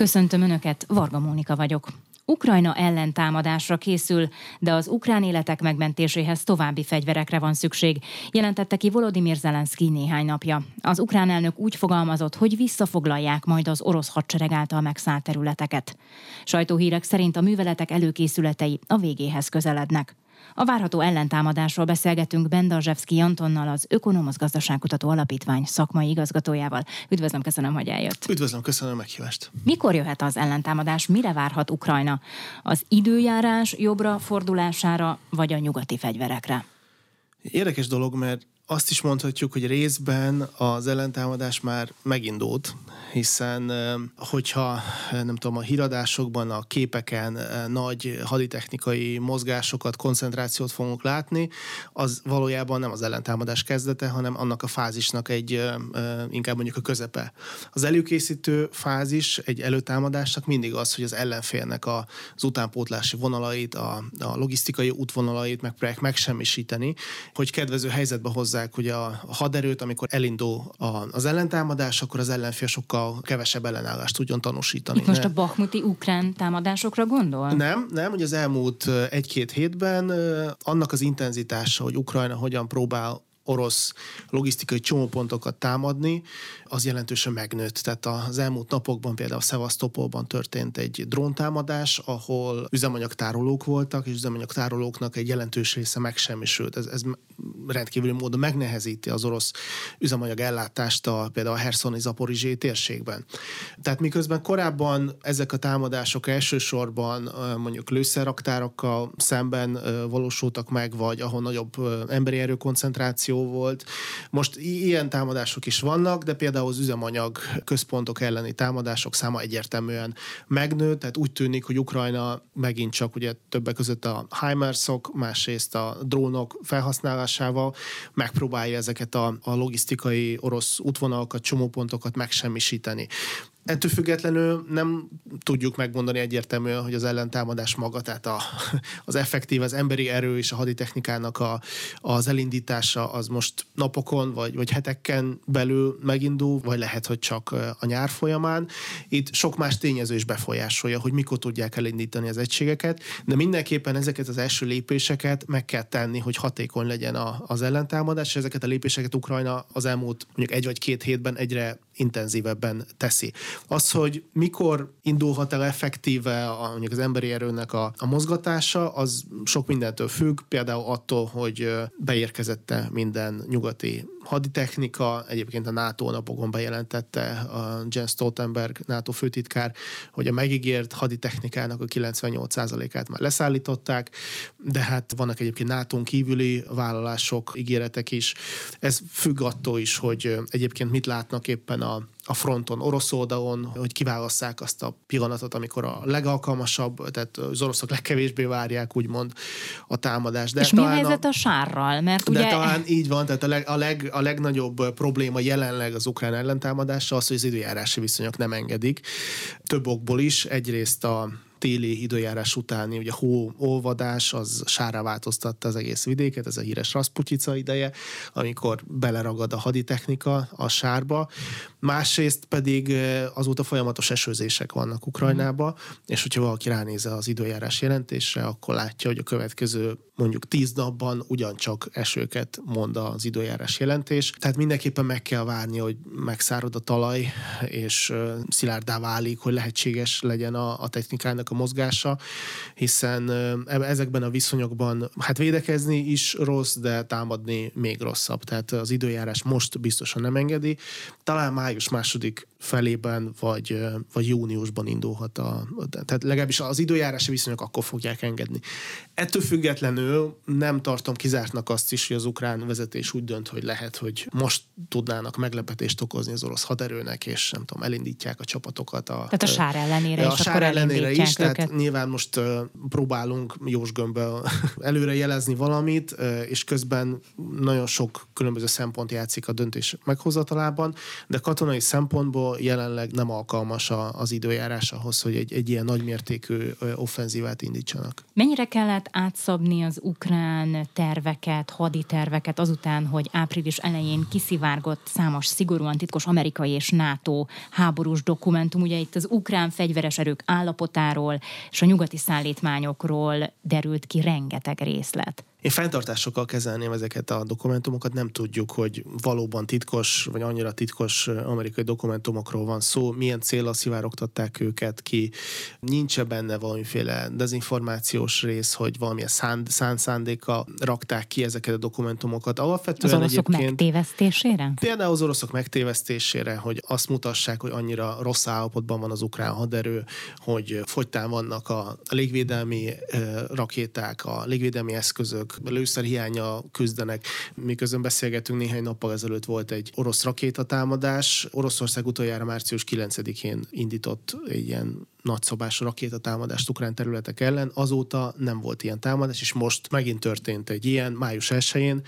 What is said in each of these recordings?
Köszöntöm Önöket, Varga Mónika vagyok. Ukrajna ellentámadásra készül, de az ukrán életek megmentéséhez további fegyverekre van szükség, jelentette ki Volodymyr Zelenszky néhány napja. Az ukrán elnök úgy fogalmazott, hogy visszafoglalják majd az orosz hadsereg által megszállt területeket. Sajtóhírek szerint a műveletek előkészületei a végéhez közelednek. A várható ellentámadásról beszélgetünk Bendazsevszki Antonnal, az Ökonomosz Gazdaságkutató Alapítvány szakmai igazgatójával. Üdvözlöm, köszönöm, hogy eljött. Üdvözlöm, köszönöm a meghívást. Mikor jöhet az ellentámadás, mire várhat Ukrajna? Az időjárás jobbra fordulására, vagy a nyugati fegyverekre? Érdekes dolog, mert azt is mondhatjuk, hogy részben az ellentámadás már megindult, hiszen hogyha nem tudom, a híradásokban, a képeken nagy haditechnikai mozgásokat, koncentrációt fogunk látni, az valójában nem az ellentámadás kezdete, hanem annak a fázisnak egy inkább mondjuk a közepe. Az előkészítő fázis egy előtámadásnak mindig az, hogy az ellenfélnek az utánpótlási vonalait, a, a logisztikai útvonalait megpróbálják megsemmisíteni, hogy kedvező helyzetbe hozzák ugye a haderőt, amikor elindul az ellentámadás, akkor az ellenfél sokkal kevesebb ellenállást tudjon tanúsítani. Itt most a Bakhmuti ukrán támadásokra gondol? Nem, nem, hogy az elmúlt egy-két hétben annak az intenzitása, hogy Ukrajna hogyan próbál orosz logisztikai csomópontokat támadni, az jelentősen megnőtt. Tehát az elmúlt napokban például Szevasztopolban történt egy dróntámadás, ahol üzemanyagtárolók voltak, és üzemanyagtárolóknak egy jelentős része megsemmisült. Ez, ez rendkívüli módon megnehezíti az orosz üzemanyag ellátást a, például a Herszoni Zaporizsé térségben. Tehát miközben korábban ezek a támadások elsősorban mondjuk lőszerraktárokkal szemben valósultak meg, vagy ahol nagyobb emberi erőkoncentráció volt. Most ilyen támadások is vannak, de például az üzemanyag központok elleni támadások száma egyértelműen megnőtt, tehát úgy tűnik, hogy Ukrajna megint csak ugye többek között a HIMARS-ok, másrészt a drónok felhasználásával megpróbálja ezeket a, a logisztikai orosz útvonalakat, csomópontokat megsemmisíteni. Ettől függetlenül nem tudjuk megmondani egyértelműen, hogy az ellentámadás maga, tehát a, az effektív, az emberi erő és a haditechnikának a, az elindítása az most napokon vagy, vagy heteken belül megindul, vagy lehet, hogy csak a nyár folyamán. Itt sok más tényező is befolyásolja, hogy mikor tudják elindítani az egységeket, de mindenképpen ezeket az első lépéseket meg kell tenni, hogy hatékony legyen a, az ellentámadás, és ezeket a lépéseket Ukrajna az elmúlt mondjuk egy vagy két hétben egyre intenzívebben teszi. Az, hogy mikor indulhat el effektíve a, mondjuk az emberi erőnek a, a mozgatása, az sok mindentől függ, például attól, hogy beérkezette minden nyugati haditechnika, egyébként a NATO napokon bejelentette a Jens Stoltenberg NATO főtitkár, hogy a megígért haditechnikának a 98%-át már leszállították, de hát vannak egyébként nato kívüli vállalások, ígéretek is. Ez függ attól is, hogy egyébként mit látnak éppen a a fronton, orosz oldalon, hogy kiválasszák azt a pillanatot, amikor a legalkalmasabb, tehát az oroszok legkevésbé várják, úgymond a támadást. De És mi a helyzet a, a sárral? Mert de ugye... talán így van, tehát a, leg, a, leg, a legnagyobb probléma jelenleg az ukrán ellentámadása az, hogy az időjárási viszonyok nem engedik. Több okból is. Egyrészt a téli időjárás utáni, ugye hó olvadás, az sára változtatta az egész vidéket, ez a híres Rasputica ideje, amikor beleragad a haditechnika a sárba. Másrészt pedig azóta folyamatos esőzések vannak Ukrajnába, és hogyha valaki ránéz az időjárás jelentésre, akkor látja, hogy a következő mondjuk tíz napban ugyancsak esőket mond az időjárás jelentés. Tehát mindenképpen meg kell várni, hogy megszárad a talaj, és szilárdá válik, hogy lehetséges legyen a, a technikának a mozgása, hiszen ezekben a viszonyokban hát védekezni is rossz, de támadni még rosszabb. Tehát az időjárás most biztosan nem engedi. Talán május második felében, vagy, vagy júniusban indulhat a, tehát legalábbis az időjárási viszonyok akkor fogják engedni. Ettől függetlenül nem tartom kizártnak azt is, hogy az ukrán vezetés úgy dönt, hogy lehet, hogy most tudnának meglepetést okozni az orosz haderőnek, és nem tudom, elindítják a csapatokat. A, tehát a sár ellenére a is, sár ellenére is, őket. tehát nyilván most próbálunk jós gömbbe előre jelezni valamit, és közben nagyon sok különböző szempont játszik a döntés meghozatalában, de katonai szempontból Jelenleg nem alkalmas az időjárás ahhoz, hogy egy, egy ilyen nagymértékű offenzívát indítsanak. Mennyire kellett átszabni az ukrán terveket, haditerveket azután, hogy április elején kiszivárgott számos szigorúan titkos amerikai és NATO háborús dokumentum, ugye itt az ukrán fegyveres erők állapotáról és a nyugati szállítmányokról derült ki rengeteg részlet. Én fenntartásokkal kezelném ezeket a dokumentumokat, nem tudjuk, hogy valóban titkos, vagy annyira titkos amerikai dokumentumokról van szó, milyen célra szivárogtatták őket ki, nincs benne valamiféle dezinformációs rész, hogy valamilyen szánd, szánd szándéka rakták ki ezeket a dokumentumokat. Alapvetően az oroszok megtévesztésére? Például az oroszok megtévesztésére, hogy azt mutassák, hogy annyira rossz állapotban van az ukrán haderő, hogy fogytán vannak a légvédelmi rakéták, a légvédelmi eszközök, ők lőszerhiánya küzdenek. Miközben beszélgetünk, néhány nappal ezelőtt volt egy orosz rakétatámadás. Oroszország utoljára március 9-én indított egy ilyen nagyszabású rakétatámadást ukrán területek ellen. Azóta nem volt ilyen támadás, és most megint történt egy ilyen, május 1-én,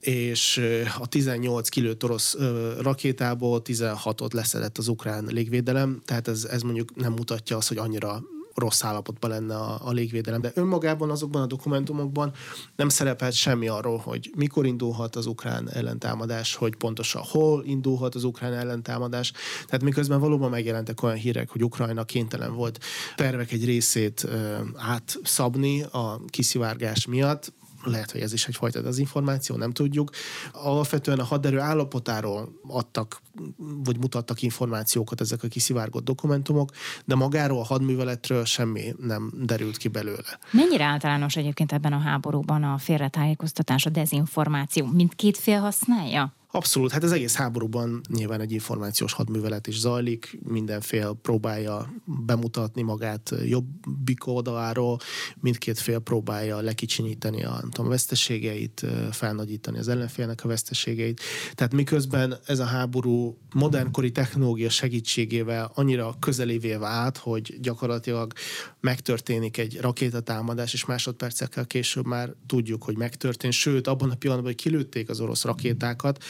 és a 18 kilőtt orosz rakétából 16-ot leszedett az ukrán légvédelem, tehát ez, ez mondjuk nem mutatja azt, hogy annyira rossz állapotban lenne a, a légvédelem. De önmagában azokban a dokumentumokban nem szerepelt semmi arról, hogy mikor indulhat az ukrán ellentámadás, hogy pontosan hol indulhat az ukrán ellentámadás. Tehát miközben valóban megjelentek olyan hírek, hogy Ukrajna kénytelen volt tervek egy részét átszabni a kiszivárgás miatt, lehet, hogy ez is egyfajta az információ, nem tudjuk. Alapvetően a haderő állapotáról adtak, vagy mutattak információkat ezek a kiszivárgott dokumentumok, de magáról a hadműveletről semmi nem derült ki belőle. Mennyire általános egyébként ebben a háborúban a félretájékoztatás, a dezinformáció? Mindkét fél használja? Abszolút, hát az egész háborúban nyilván egy információs hadművelet is zajlik, mindenfél próbálja bemutatni magát jobbik oldaláról, mindkét fél próbálja lekicsinyíteni a, tudom, a veszteségeit, felnagyítani az ellenfélnek a veszteségeit. Tehát miközben ez a háború modernkori technológia segítségével annyira közelévé vált, hogy gyakorlatilag megtörténik egy rakétatámadás, és másodpercekkel később már tudjuk, hogy megtörtént. Sőt, abban a pillanatban, hogy kilőtték az orosz rakétákat,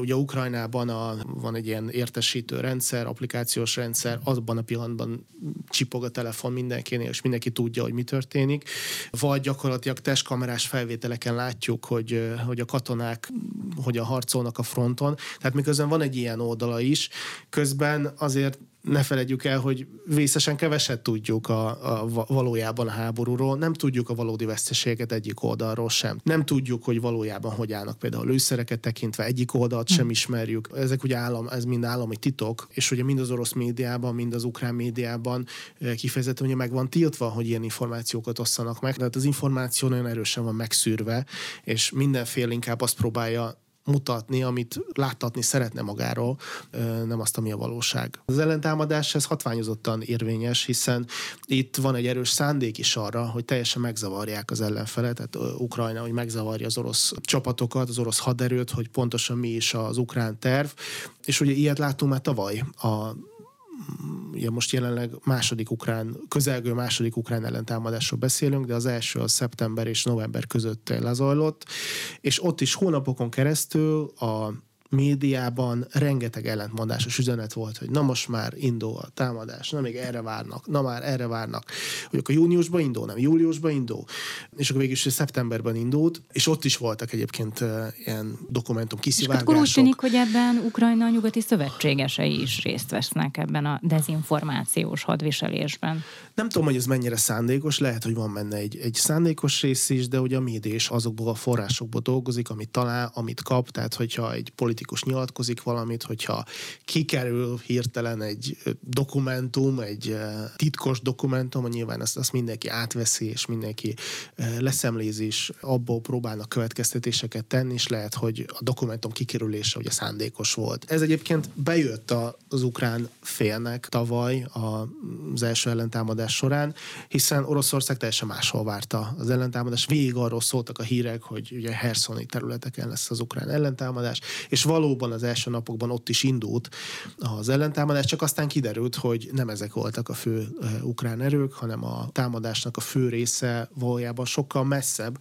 ugye Ukrajnában a, van egy ilyen értesítő rendszer, applikációs rendszer, abban a pillanatban csipog a telefon mindenkinél, és mindenki tudja, hogy mi történik. Vagy gyakorlatilag testkamerás felvételeken látjuk, hogy, hogy a katonák hogyan harcolnak a fronton. Tehát miközben van egy ilyen oldala is, közben azért ne felejtjük el, hogy vészesen keveset tudjuk a, a, valójában a háborúról, nem tudjuk a valódi veszteséget egyik oldalról sem. Nem tudjuk, hogy valójában hogy állnak például a lőszereket tekintve, egyik oldalt sem hm. ismerjük. Ezek ugye állam, ez mind állami titok, és ugye mind az orosz médiában, mind az ukrán médiában eh, kifejezetten ugye meg van tiltva, hogy ilyen információkat osszanak meg. Tehát az információ nagyon erősen van megszűrve, és mindenfél inkább azt próbálja mutatni, amit láttatni szeretne magáról, nem azt, ami a valóság. Az ellentámadás ez hatványozottan érvényes, hiszen itt van egy erős szándék is arra, hogy teljesen megzavarják az ellenfelet, tehát Ukrajna, hogy megzavarja az orosz csapatokat, az orosz haderőt, hogy pontosan mi is az ukrán terv, és ugye ilyet láttunk már tavaly a ugye most jelenleg második ukrán, közelgő második ukrán ellentámadásról beszélünk, de az első a szeptember és november között lezajlott, és ott is hónapokon keresztül a médiában rengeteg ellentmondásos üzenet volt, hogy na most már indul a támadás, na még erre várnak, na már erre várnak, hogy akkor júniusban indul, nem júliusban indul, és akkor végül is szeptemberben indult, és ott is voltak egyébként ilyen dokumentum kiszivárgások. És akkor úgy tűnik, hogy ebben Ukrajna nyugati szövetségesei is részt vesznek ebben a dezinformációs hadviselésben. Nem tudom, hogy ez mennyire szándékos, lehet, hogy van benne egy, egy szándékos rész is, de ugye a média is azokból a forrásokból dolgozik, amit talál, amit kap, tehát hogyha egy politikus nyilatkozik valamit, hogyha kikerül hirtelen egy dokumentum, egy titkos dokumentum, nyilván azt, azt mindenki átveszi, és mindenki leszemlézi, és abból próbálnak következtetéseket tenni, és lehet, hogy a dokumentum kikerülése ugye szándékos volt. Ez egyébként bejött az ukrán félnek tavaly az első ellentámadás során, hiszen Oroszország teljesen máshol várta az ellentámadás. Végig arról szóltak a hírek, hogy ugye Herszoni területeken lesz az ukrán ellentámadás, és valóban az első napokban ott is indult az ellentámadás, csak aztán kiderült, hogy nem ezek voltak a fő ukrán erők, hanem a támadásnak a fő része valójában sokkal messzebb,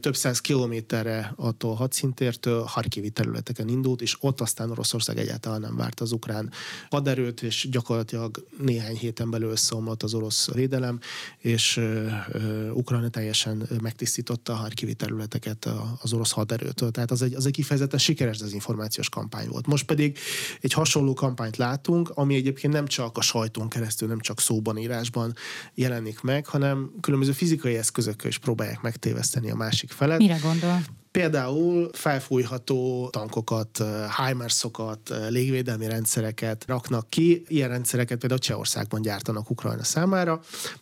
több száz kilométerre attól hadszintértől Harkivi területeken indult, és ott aztán Oroszország egyáltalán nem várt az ukrán haderőt, és gyakorlatilag néhány héten belül összeomlott az orosz védelem, és uh, Ukrajna teljesen megtisztította a Harkivi területeket az orosz haderőtől. Tehát az egy, az egy kifejezetten sikeres dezinformációs kampány volt. Most pedig egy hasonló kampányt látunk, ami egyébként nem csak a sajton keresztül, nem csak szóban, írásban jelenik meg, hanem különböző fizikai eszközökkel is próbálják megtéveszteni a másik felet. Mire gondol? Például felfújható tankokat, HIMARS-okat, légvédelmi rendszereket raknak ki. Ilyen rendszereket például Csehországban gyártanak Ukrajna számára,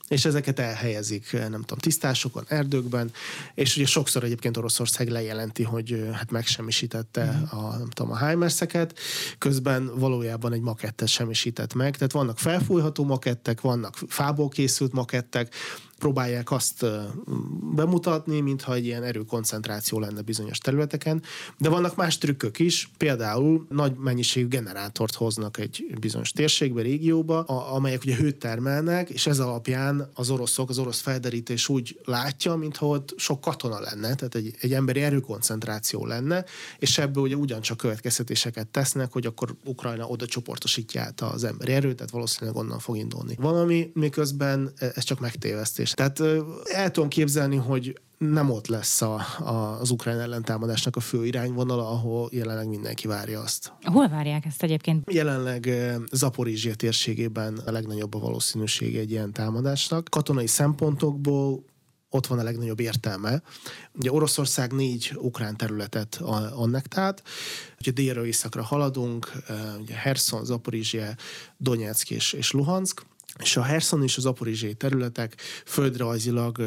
és ezeket elhelyezik, nem tudom, tisztásokon, erdőkben, és ugye sokszor egyébként Oroszország lejelenti, hogy hát megsemmisítette mm. a, nem tudom, a HIMARS-eket, közben valójában egy makettet semmisített meg. Tehát vannak felfújható makettek, vannak fából készült makettek, próbálják azt bemutatni, mintha egy ilyen erőkoncentráció lenne bizonyos területeken, de vannak más trükkök is, például nagy mennyiségű generátort hoznak egy bizonyos térségbe, régióba, amelyek ugye hőt termelnek, és ez alapján az oroszok, az orosz felderítés úgy látja, mintha ott sok katona lenne, tehát egy, egy emberi erőkoncentráció lenne, és ebből ugye ugyancsak következtetéseket tesznek, hogy akkor Ukrajna oda csoportosítja át az emberi erőt, tehát valószínűleg onnan fog indulni. Valami, miközben ez csak megtévesztés kérdés. Tehát el tudom képzelni, hogy nem ott lesz a, a, az ukrán ellentámadásnak a fő irányvonala, ahol jelenleg mindenki várja azt. Hol várják ezt egyébként? Jelenleg Zaporizsia térségében a legnagyobb a valószínűsége egy ilyen támadásnak. Katonai szempontokból ott van a legnagyobb értelme. Ugye Oroszország négy ukrán területet annektált, ugye délről északra haladunk, ugye Herson, Zaporizsia, Donetsk és, és Luhansk, és a Herson és az Aporizsé területek földrajzilag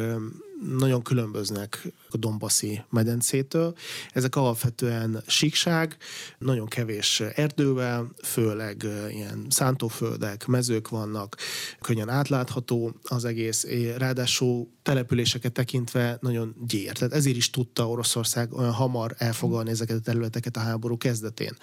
nagyon különböznek a Dombaszi medencétől. Ezek alapvetően síkság, nagyon kevés erdővel, főleg ilyen szántóföldek, mezők vannak, könnyen átlátható az egész, ráadásul településeket tekintve nagyon gyér. Tehát ezért is tudta Oroszország olyan hamar elfogadni ezeket a területeket a háború kezdetén.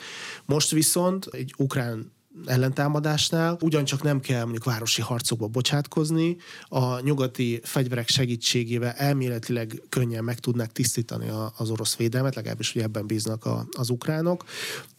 Most viszont egy ukrán ellentámadásnál. Ugyancsak nem kell mondjuk városi harcokba bocsátkozni, a nyugati fegyverek segítségével elméletileg könnyen meg tudnák tisztítani az orosz védelmet, legalábbis hogy ebben bíznak az ukránok,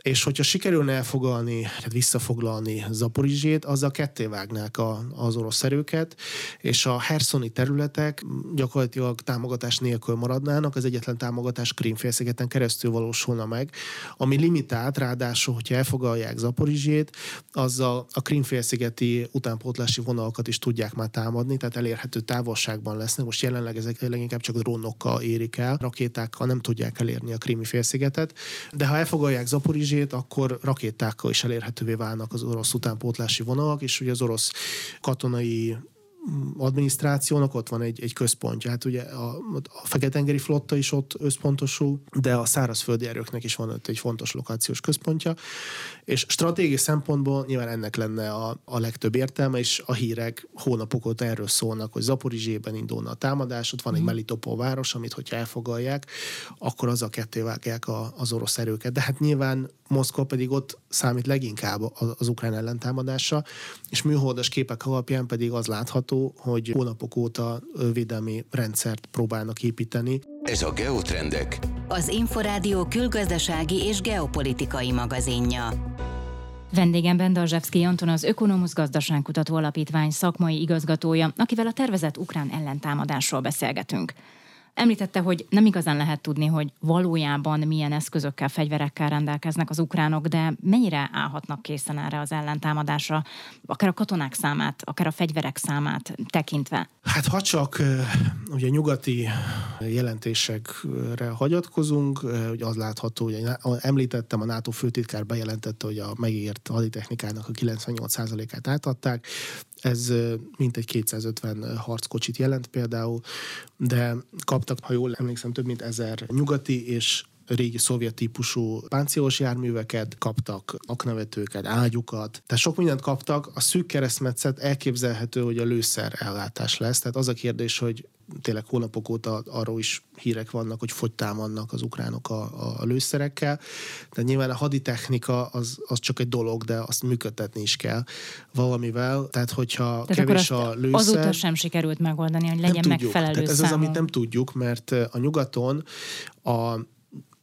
és hogyha sikerülne elfogalni, hát visszafoglalni Zaporizsét, azzal ketté vágnák a, az orosz erőket, és a herszoni területek gyakorlatilag támogatás nélkül maradnának, az egyetlen támogatás Krímfélszigeten keresztül valósulna meg, ami limitált, ráadásul, hogyha elfogalják Zaporizsét, azzal a Krímfélszigeti utánpótlási vonalakat is tudják már támadni, tehát elérhető távolságban lesznek. Most jelenleg ezek leginkább csak drónokkal érik el, rakétákkal nem tudják elérni a Krími félszigetet, de ha elfogalják Zaporizsét, akkor rakétákkal is elérhetővé válnak az orosz utánpótlási vonalak, és ugye az orosz katonai adminisztrációnak ott van egy, egy központja. Hát ugye a, a Feketengeri flotta is ott összpontosul, de a szárazföldi erőknek is van ott egy fontos lokációs központja, és stratégiai szempontból nyilván ennek lenne a, a legtöbb értelme, és a hírek hónapok óta erről szólnak, hogy Zaporizsében indulna a támadás, ott van egy mhm. Melitopol város, amit hogyha elfogalják, akkor az a ketté vágják a, az orosz erőket. De hát nyilván Moszkva pedig ott számít leginkább az, az ukrán ellentámadása, és műholdas képek alapján pedig az látható, hogy hónapok óta védelmi rendszert próbálnak építeni. Ez a Geotrendek. Az Inforádió külgazdasági és geopolitikai magazinja. Vendégem Bendalzsevszki Anton az Ökonomusz Gazdaságkutató Alapítvány szakmai igazgatója, akivel a tervezett ukrán ellentámadásról beszélgetünk. Említette, hogy nem igazán lehet tudni, hogy valójában milyen eszközökkel, fegyverekkel rendelkeznek az ukránok, de mennyire állhatnak készen erre az ellentámadásra, akár a katonák számát, akár a fegyverek számát tekintve? Hát ha csak ugye nyugati jelentésekre hagyatkozunk, hogy az látható, hogy említettem, a NATO főtitkár bejelentette, hogy a megígért haditechnikának a 98%-át átadták, ez mintegy 250 harckocsit jelent például, de kaptak, ha jól emlékszem, több mint ezer nyugati és régi szovjet típusú páncélos járműveket, kaptak aknavetőket, ágyukat, tehát sok mindent kaptak. A szűk keresztmetszet elképzelhető, hogy a lőszer ellátás lesz. Tehát az a kérdés, hogy tényleg hónapok óta arról is hírek vannak, hogy fogy támadnak az ukránok a, a, a lőszerekkel. De nyilván a haditechnika az, az csak egy dolog, de azt működtetni is kell valamivel. Tehát, hogyha Tehát kevés a lőszer... Azóta sem sikerült megoldani, hogy legyen megfelelő Tehát ez az, amit nem tudjuk, mert a nyugaton a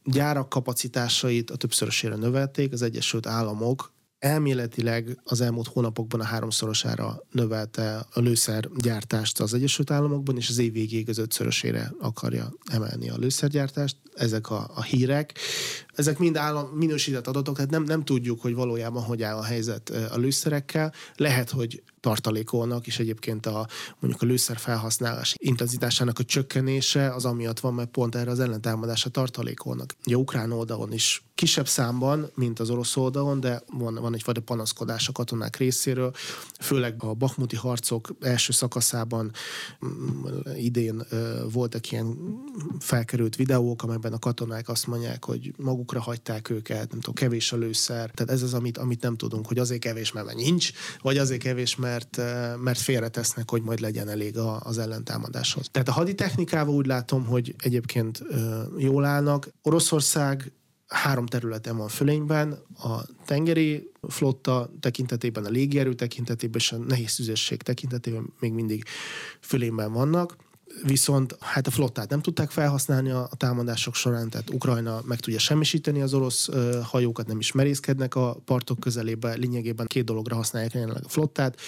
gyárak kapacitásait a többszörösére növelték, az Egyesült Államok elméletileg az elmúlt hónapokban a háromszorosára növelte a lőszergyártást az Egyesült Államokban, és az év végéig az ötszörösére akarja emelni a lőszergyártást. Ezek a, a hírek. Ezek mind állam, minősített adatok, tehát nem, nem tudjuk, hogy valójában hogy áll a helyzet a lőszerekkel. Lehet, hogy tartalékolnak, és egyébként a, mondjuk a lőszer felhasználás intenzitásának a csökkenése az amiatt van, mert pont erre az ellentámadásra tartalékolnak. Ugye Ukrán oldalon is kisebb számban, mint az orosz oldalon, de van, van egyfajta panaszkodás a katonák részéről, főleg a bakmuti harcok első szakaszában mm, idén voltak ilyen felkerült videók, amelyben a katonák azt mondják, hogy magukra hagyták őket, nem tudom, kevés a lőszer. Tehát ez az, amit, amit nem tudunk, hogy azért kevés, mert nincs, vagy azért kevés, mert mert, mert félretesznek, hogy majd legyen elég az ellentámadáshoz. Tehát a haditechnikával úgy látom, hogy egyébként jól állnak. Oroszország három területen van fölényben, a tengeri flotta tekintetében, a légierő tekintetében és a nehéz tüzesség tekintetében még mindig fölényben vannak viszont hát a flottát nem tudták felhasználni a, támadások során, tehát Ukrajna meg tudja semmisíteni az orosz hajókat, nem is merészkednek a partok közelébe, lényegében két dologra használják jelenleg a flottát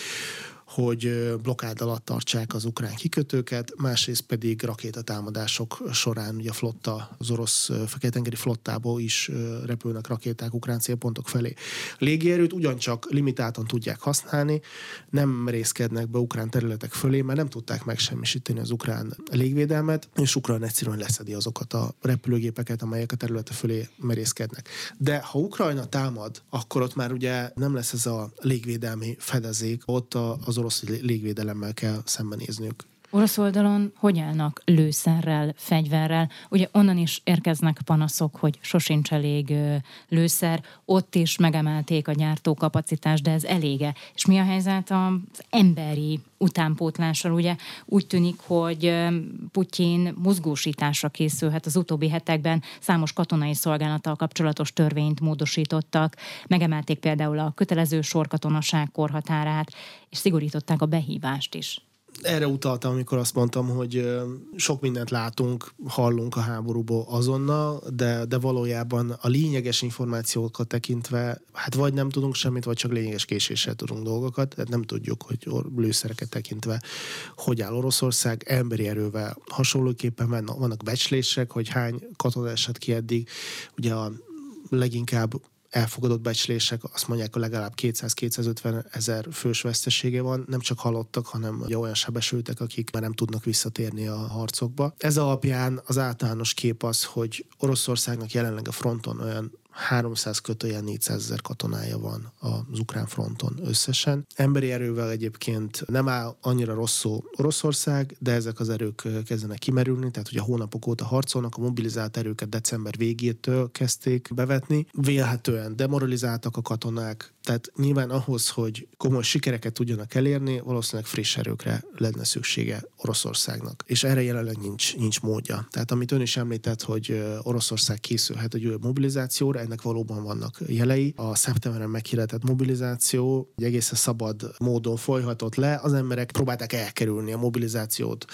hogy blokkád alatt tartsák az ukrán kikötőket, másrészt pedig rakétatámadások során ugye a flotta, az orosz fekete-tengeri flottából is repülnek rakéták ukrán célpontok felé. Légierőt ugyancsak limitáltan tudják használni, nem részkednek be ukrán területek fölé, mert nem tudták megsemmisíteni az ukrán légvédelmet, és Ukrán egyszerűen leszedi azokat a repülőgépeket, amelyek a területe fölé merészkednek. De ha Ukrajna támad, akkor ott már ugye nem lesz ez a légvédelmi fedezék, ott az orosz légvédelemmel kell szembenézniük. Orosz oldalon hogy állnak lőszerrel, fegyverrel? Ugye onnan is érkeznek panaszok, hogy sosincs elég lőszer, ott is megemelték a gyártókapacitást, de ez elége. És mi a helyzet az emberi utánpótlással? Ugye úgy tűnik, hogy Putyin mozgósításra készülhet. Az utóbbi hetekben számos katonai szolgálattal kapcsolatos törvényt módosítottak, megemelték például a kötelező sorkatonaság korhatárát, és szigorították a behívást is erre utaltam, amikor azt mondtam, hogy sok mindent látunk, hallunk a háborúból azonnal, de, de valójában a lényeges információkat tekintve, hát vagy nem tudunk semmit, vagy csak lényeges késéssel tudunk dolgokat, tehát nem tudjuk, hogy lőszereket tekintve hogy áll Oroszország, emberi erővel hasonlóképpen vannak becslések, hogy hány katona esett ki eddig, ugye a leginkább elfogadott becslések azt mondják, hogy legalább 200-250 ezer fős vesztesége van, nem csak halottak, hanem ugye olyan sebesültek, akik már nem tudnak visszatérni a harcokba. Ez alapján az általános kép az, hogy Oroszországnak jelenleg a fronton olyan 300 kötőjel 400 ezer katonája van az ukrán fronton összesen. Emberi erővel egyébként nem áll annyira rosszul Oroszország, de ezek az erők kezdenek kimerülni, tehát ugye hónapok óta harcolnak, a mobilizált erőket december végétől kezdték bevetni. Vélhetően demoralizáltak a katonák, tehát nyilván ahhoz, hogy komoly sikereket tudjanak elérni, valószínűleg friss erőkre lenne szüksége Oroszországnak. És erre jelenleg nincs, nincs módja. Tehát amit ön is említett, hogy Oroszország készülhet egy új mobilizációra, ennek valóban vannak jelei. A szeptemberben meghirdetett mobilizáció egy egészen szabad módon folyhatott le. Az emberek próbálták elkerülni a mobilizációt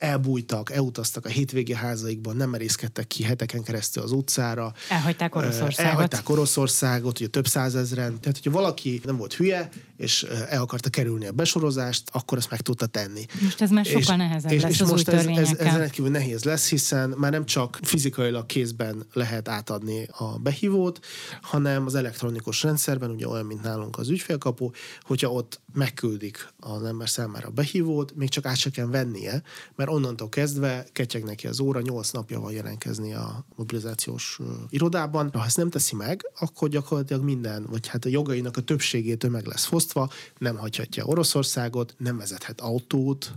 elbújtak, elutaztak a hétvégi házaikban, nem merészkedtek ki heteken keresztül az utcára. Elhagyták Oroszországot. Elhagyták Oroszországot, ugye több százezren. Tehát, hogyha valaki nem volt hülye, és el akarta kerülni a besorozást, akkor ezt meg tudta tenni. Most ez már sokkal és, nehezebb és, lesz és az most új ez, ez, ez rendkívül nehéz lesz, hiszen már nem csak fizikailag kézben lehet átadni a behívót, hanem az elektronikus rendszerben, ugye olyan, mint nálunk az ügyfélkapu, hogyha ott megküldik az ember számára a behívót, még csak át se kell vennie, mert onnantól kezdve ketyeg neki az óra, nyolc napja van jelentkezni a mobilizációs irodában. Ha ezt nem teszi meg, akkor gyakorlatilag minden, vagy hát a jogainak a többségétől meg lesz fosztva, nem hagyhatja Oroszországot, nem vezethet autót,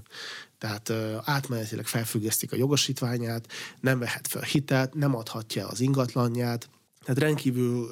tehát átmenetileg felfüggesztik a jogosítványát, nem vehet fel hitelt, nem adhatja az ingatlanját, Tehát rendkívül,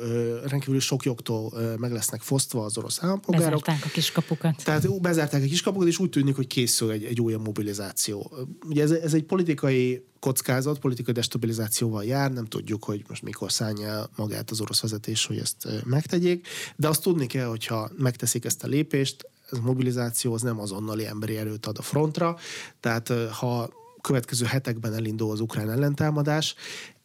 rendkívül sok jogtól meg lesznek fosztva az orosz állampolgárok. Bezárták a kiskapukat. Tehát bezárták a kiskapukat, és úgy tűnik, hogy készül egy, egy újabb mobilizáció. Ugye ez, ez egy politikai kockázat, politikai destabilizációval jár, nem tudjuk, hogy most mikor szállja magát az orosz vezetés, hogy ezt megtegyék, de azt tudni kell, hogyha megteszik ezt a lépést, ez a mobilizáció az nem azonnali emberi erőt ad a frontra, tehát ha következő hetekben elindul az ukrán ellentámadás,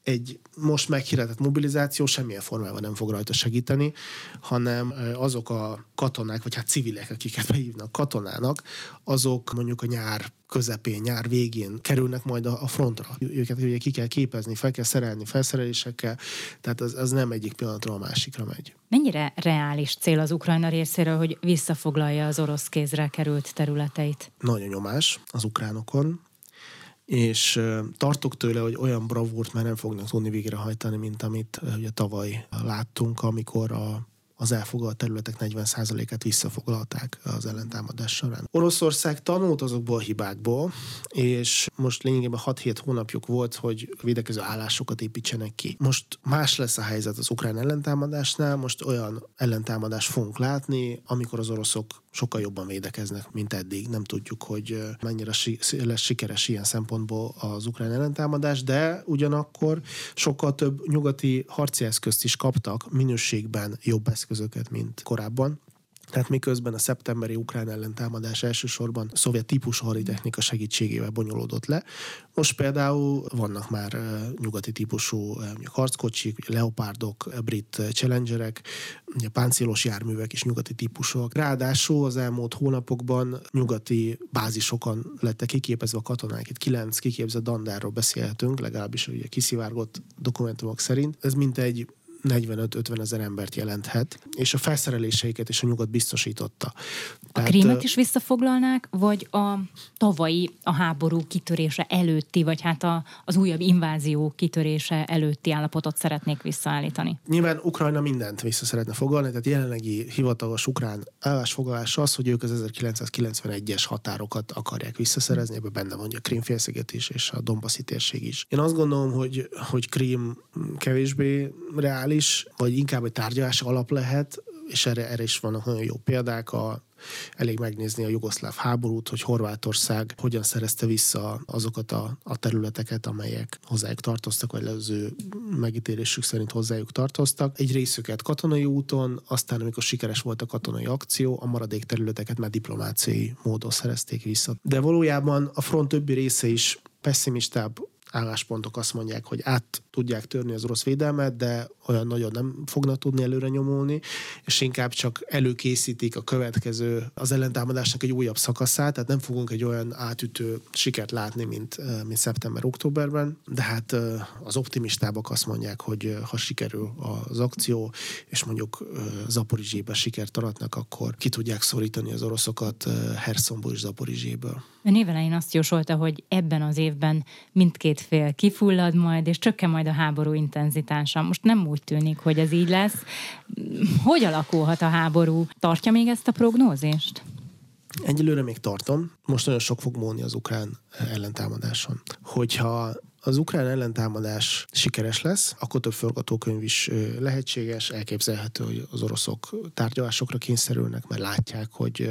egy most meghirdetett mobilizáció semmilyen formában nem fog rajta segíteni, hanem azok a katonák, vagy hát civilek, akiket behívnak katonának, azok mondjuk a nyár közepén, nyár végén kerülnek majd a, frontra. Őket ugye ki kell képezni, fel kell szerelni felszerelésekkel, tehát az, az nem egyik pillanatról a másikra megy. Mennyire reális cél az Ukrajna részéről, hogy visszafoglalja az orosz kézre került területeit? Nagy a nyomás az ukránokon, és tartok tőle, hogy olyan bravúrt már nem fognak tudni végrehajtani, mint amit ugye tavaly láttunk, amikor a az elfoglalt területek 40%-át visszafoglalták az ellentámadás során. Oroszország tanult azokból a hibákból, és most lényegében 6-7 hónapjuk volt, hogy védekező állásokat építsenek ki. Most más lesz a helyzet az ukrán ellentámadásnál, most olyan ellentámadást fogunk látni, amikor az oroszok sokkal jobban védekeznek, mint eddig. Nem tudjuk, hogy mennyire lesz sikeres ilyen szempontból az ukrán ellentámadás, de ugyanakkor sokkal több nyugati harci eszközt is kaptak, minőségben jobb eszközöket, mint korábban. Tehát miközben a szeptemberi ukrán ellentámadás elsősorban szovjet típusú haditechnika segítségével bonyolódott le, most például vannak már nyugati típusú harckocsik, leopárdok, brit challengerek, ugye páncélos járművek is nyugati típusúak. Ráadásul az elmúlt hónapokban nyugati bázisokon lettek kiképezve a katonák. Itt kilenc kiképzett dandárról beszélhetünk, legalábbis ugye kiszivárgott dokumentumok szerint. Ez mintegy 45-50 ezer embert jelenthet, és a felszereléseiket is a nyugat biztosította. A krímet is visszafoglalnák, vagy a tavalyi, a háború kitörése előtti, vagy hát a, az újabb invázió kitörése előtti állapotot szeretnék visszaállítani? Nyilván Ukrajna mindent vissza szeretne foglalni, tehát jelenlegi hivatalos ukrán állásfoglalás az, hogy ők az 1991-es határokat akarják visszaszerezni, ebben benne van a Krímfélsziget is, és a Donbassi térség is. Én azt gondolom, hogy, hogy Krím kevésbé reális, is, vagy inkább egy tárgyalás alap lehet, és erre, erre is vannak nagyon jó példák. A, elég megnézni a jugoszláv háborút, hogy Horvátország hogyan szerezte vissza azokat a, a területeket, amelyek hozzájuk tartoztak, vagy az ő megítélésük szerint hozzájuk tartoztak. Egy részüket katonai úton, aztán amikor sikeres volt a katonai akció, a maradék területeket már diplomáciai módon szerezték vissza. De valójában a front többi része is pessimistább álláspontok azt mondják, hogy át tudják törni az orosz védelmet, de olyan nagyon nem fognak tudni előre nyomulni, és inkább csak előkészítik a következő, az ellentámadásnak egy újabb szakaszát, tehát nem fogunk egy olyan átütő sikert látni, mint, mint szeptember-októberben, de hát az optimistábbak azt mondják, hogy ha sikerül az akció, és mondjuk Zaporizsébe sikert aratnak, akkor ki tudják szorítani az oroszokat Herszonból és Zaporizséből. Ön évelején azt jósolta, hogy ebben az évben mindkét fél kifullad majd, és csökken majd a háború intenzitása. Most nem úgy tűnik, hogy ez így lesz. Hogy alakulhat a háború? Tartja még ezt a prognózist? Egyelőre még tartom. Most nagyon sok fog múlni az ukrán ellentámadáson. Hogyha az ukrán ellentámadás sikeres lesz, akkor több forgatókönyv is lehetséges, elképzelhető, hogy az oroszok tárgyalásokra kényszerülnek, mert látják, hogy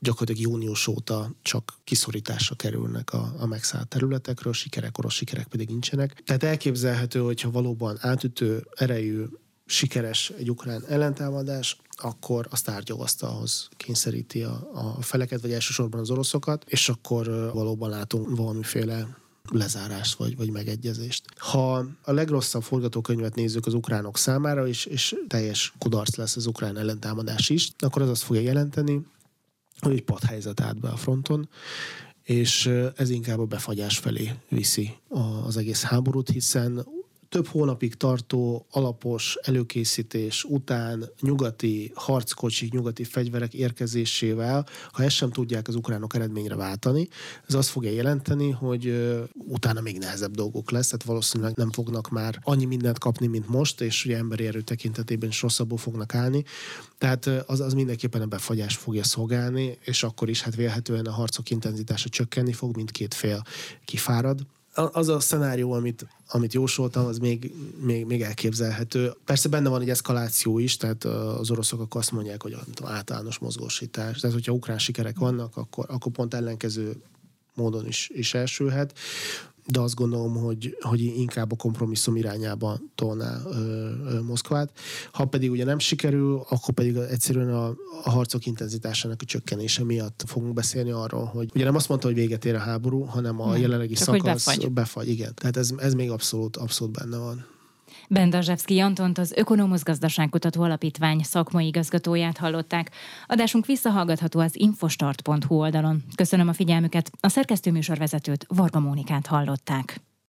gyakorlatilag június óta csak kiszorításra kerülnek a, a megszállt területekről, sikerek, orosz sikerek pedig nincsenek. Tehát elképzelhető, hogyha valóban átütő erejű sikeres egy ukrán ellentámadás, akkor az tárgyalasztalhoz kényszeríti a, a feleket, vagy elsősorban az oroszokat, és akkor valóban látunk valamiféle lezárást vagy, vagy megegyezést. Ha a legrosszabb forgatókönyvet nézzük az ukránok számára, és, és teljes kudarc lesz az ukrán ellentámadás is, akkor az azt fogja jelenteni, hogy egy padhelyzet állt be a fronton, és ez inkább a befagyás felé viszi az egész háborút, hiszen több hónapig tartó alapos előkészítés után nyugati harckocsik, nyugati fegyverek érkezésével, ha ezt sem tudják az ukránok eredményre váltani, ez azt fogja jelenteni, hogy utána még nehezebb dolgok lesz, tehát valószínűleg nem fognak már annyi mindent kapni, mint most, és ugye emberi erő tekintetében is rosszabbul fognak állni. Tehát az, az mindenképpen a befagyás fogja szolgálni, és akkor is hát vélhetően a harcok intenzitása csökkenni fog, mindkét fél kifárad az a szenárió, amit, amit jósoltam, az még, még, még elképzelhető. Persze benne van egy eszkaláció is, tehát az oroszok akkor azt mondják, hogy általános mozgósítás. Tehát, hogyha ukrán sikerek vannak, akkor, akkor pont ellenkező módon is, is elsülhet de azt gondolom, hogy, hogy inkább a kompromisszum irányába tolná ö, ö, Moszkvát. Ha pedig ugye nem sikerül, akkor pedig egyszerűen a, a harcok intenzitásának a csökkenése miatt fogunk beszélni arról, hogy ugye nem azt mondta, hogy véget ér a háború, hanem a nem, jelenlegi szakasz befagy. befagy. Igen. Tehát ez, ez még abszolút, abszolút benne van. Bendazsevszki Antont, az Ökonomusz Gazdaságkutató Alapítvány szakmai igazgatóját hallották. Adásunk visszahallgatható az infostart.hu oldalon. Köszönöm a figyelmüket. A szerkesztőműsorvezetőt Varga Mónikát hallották.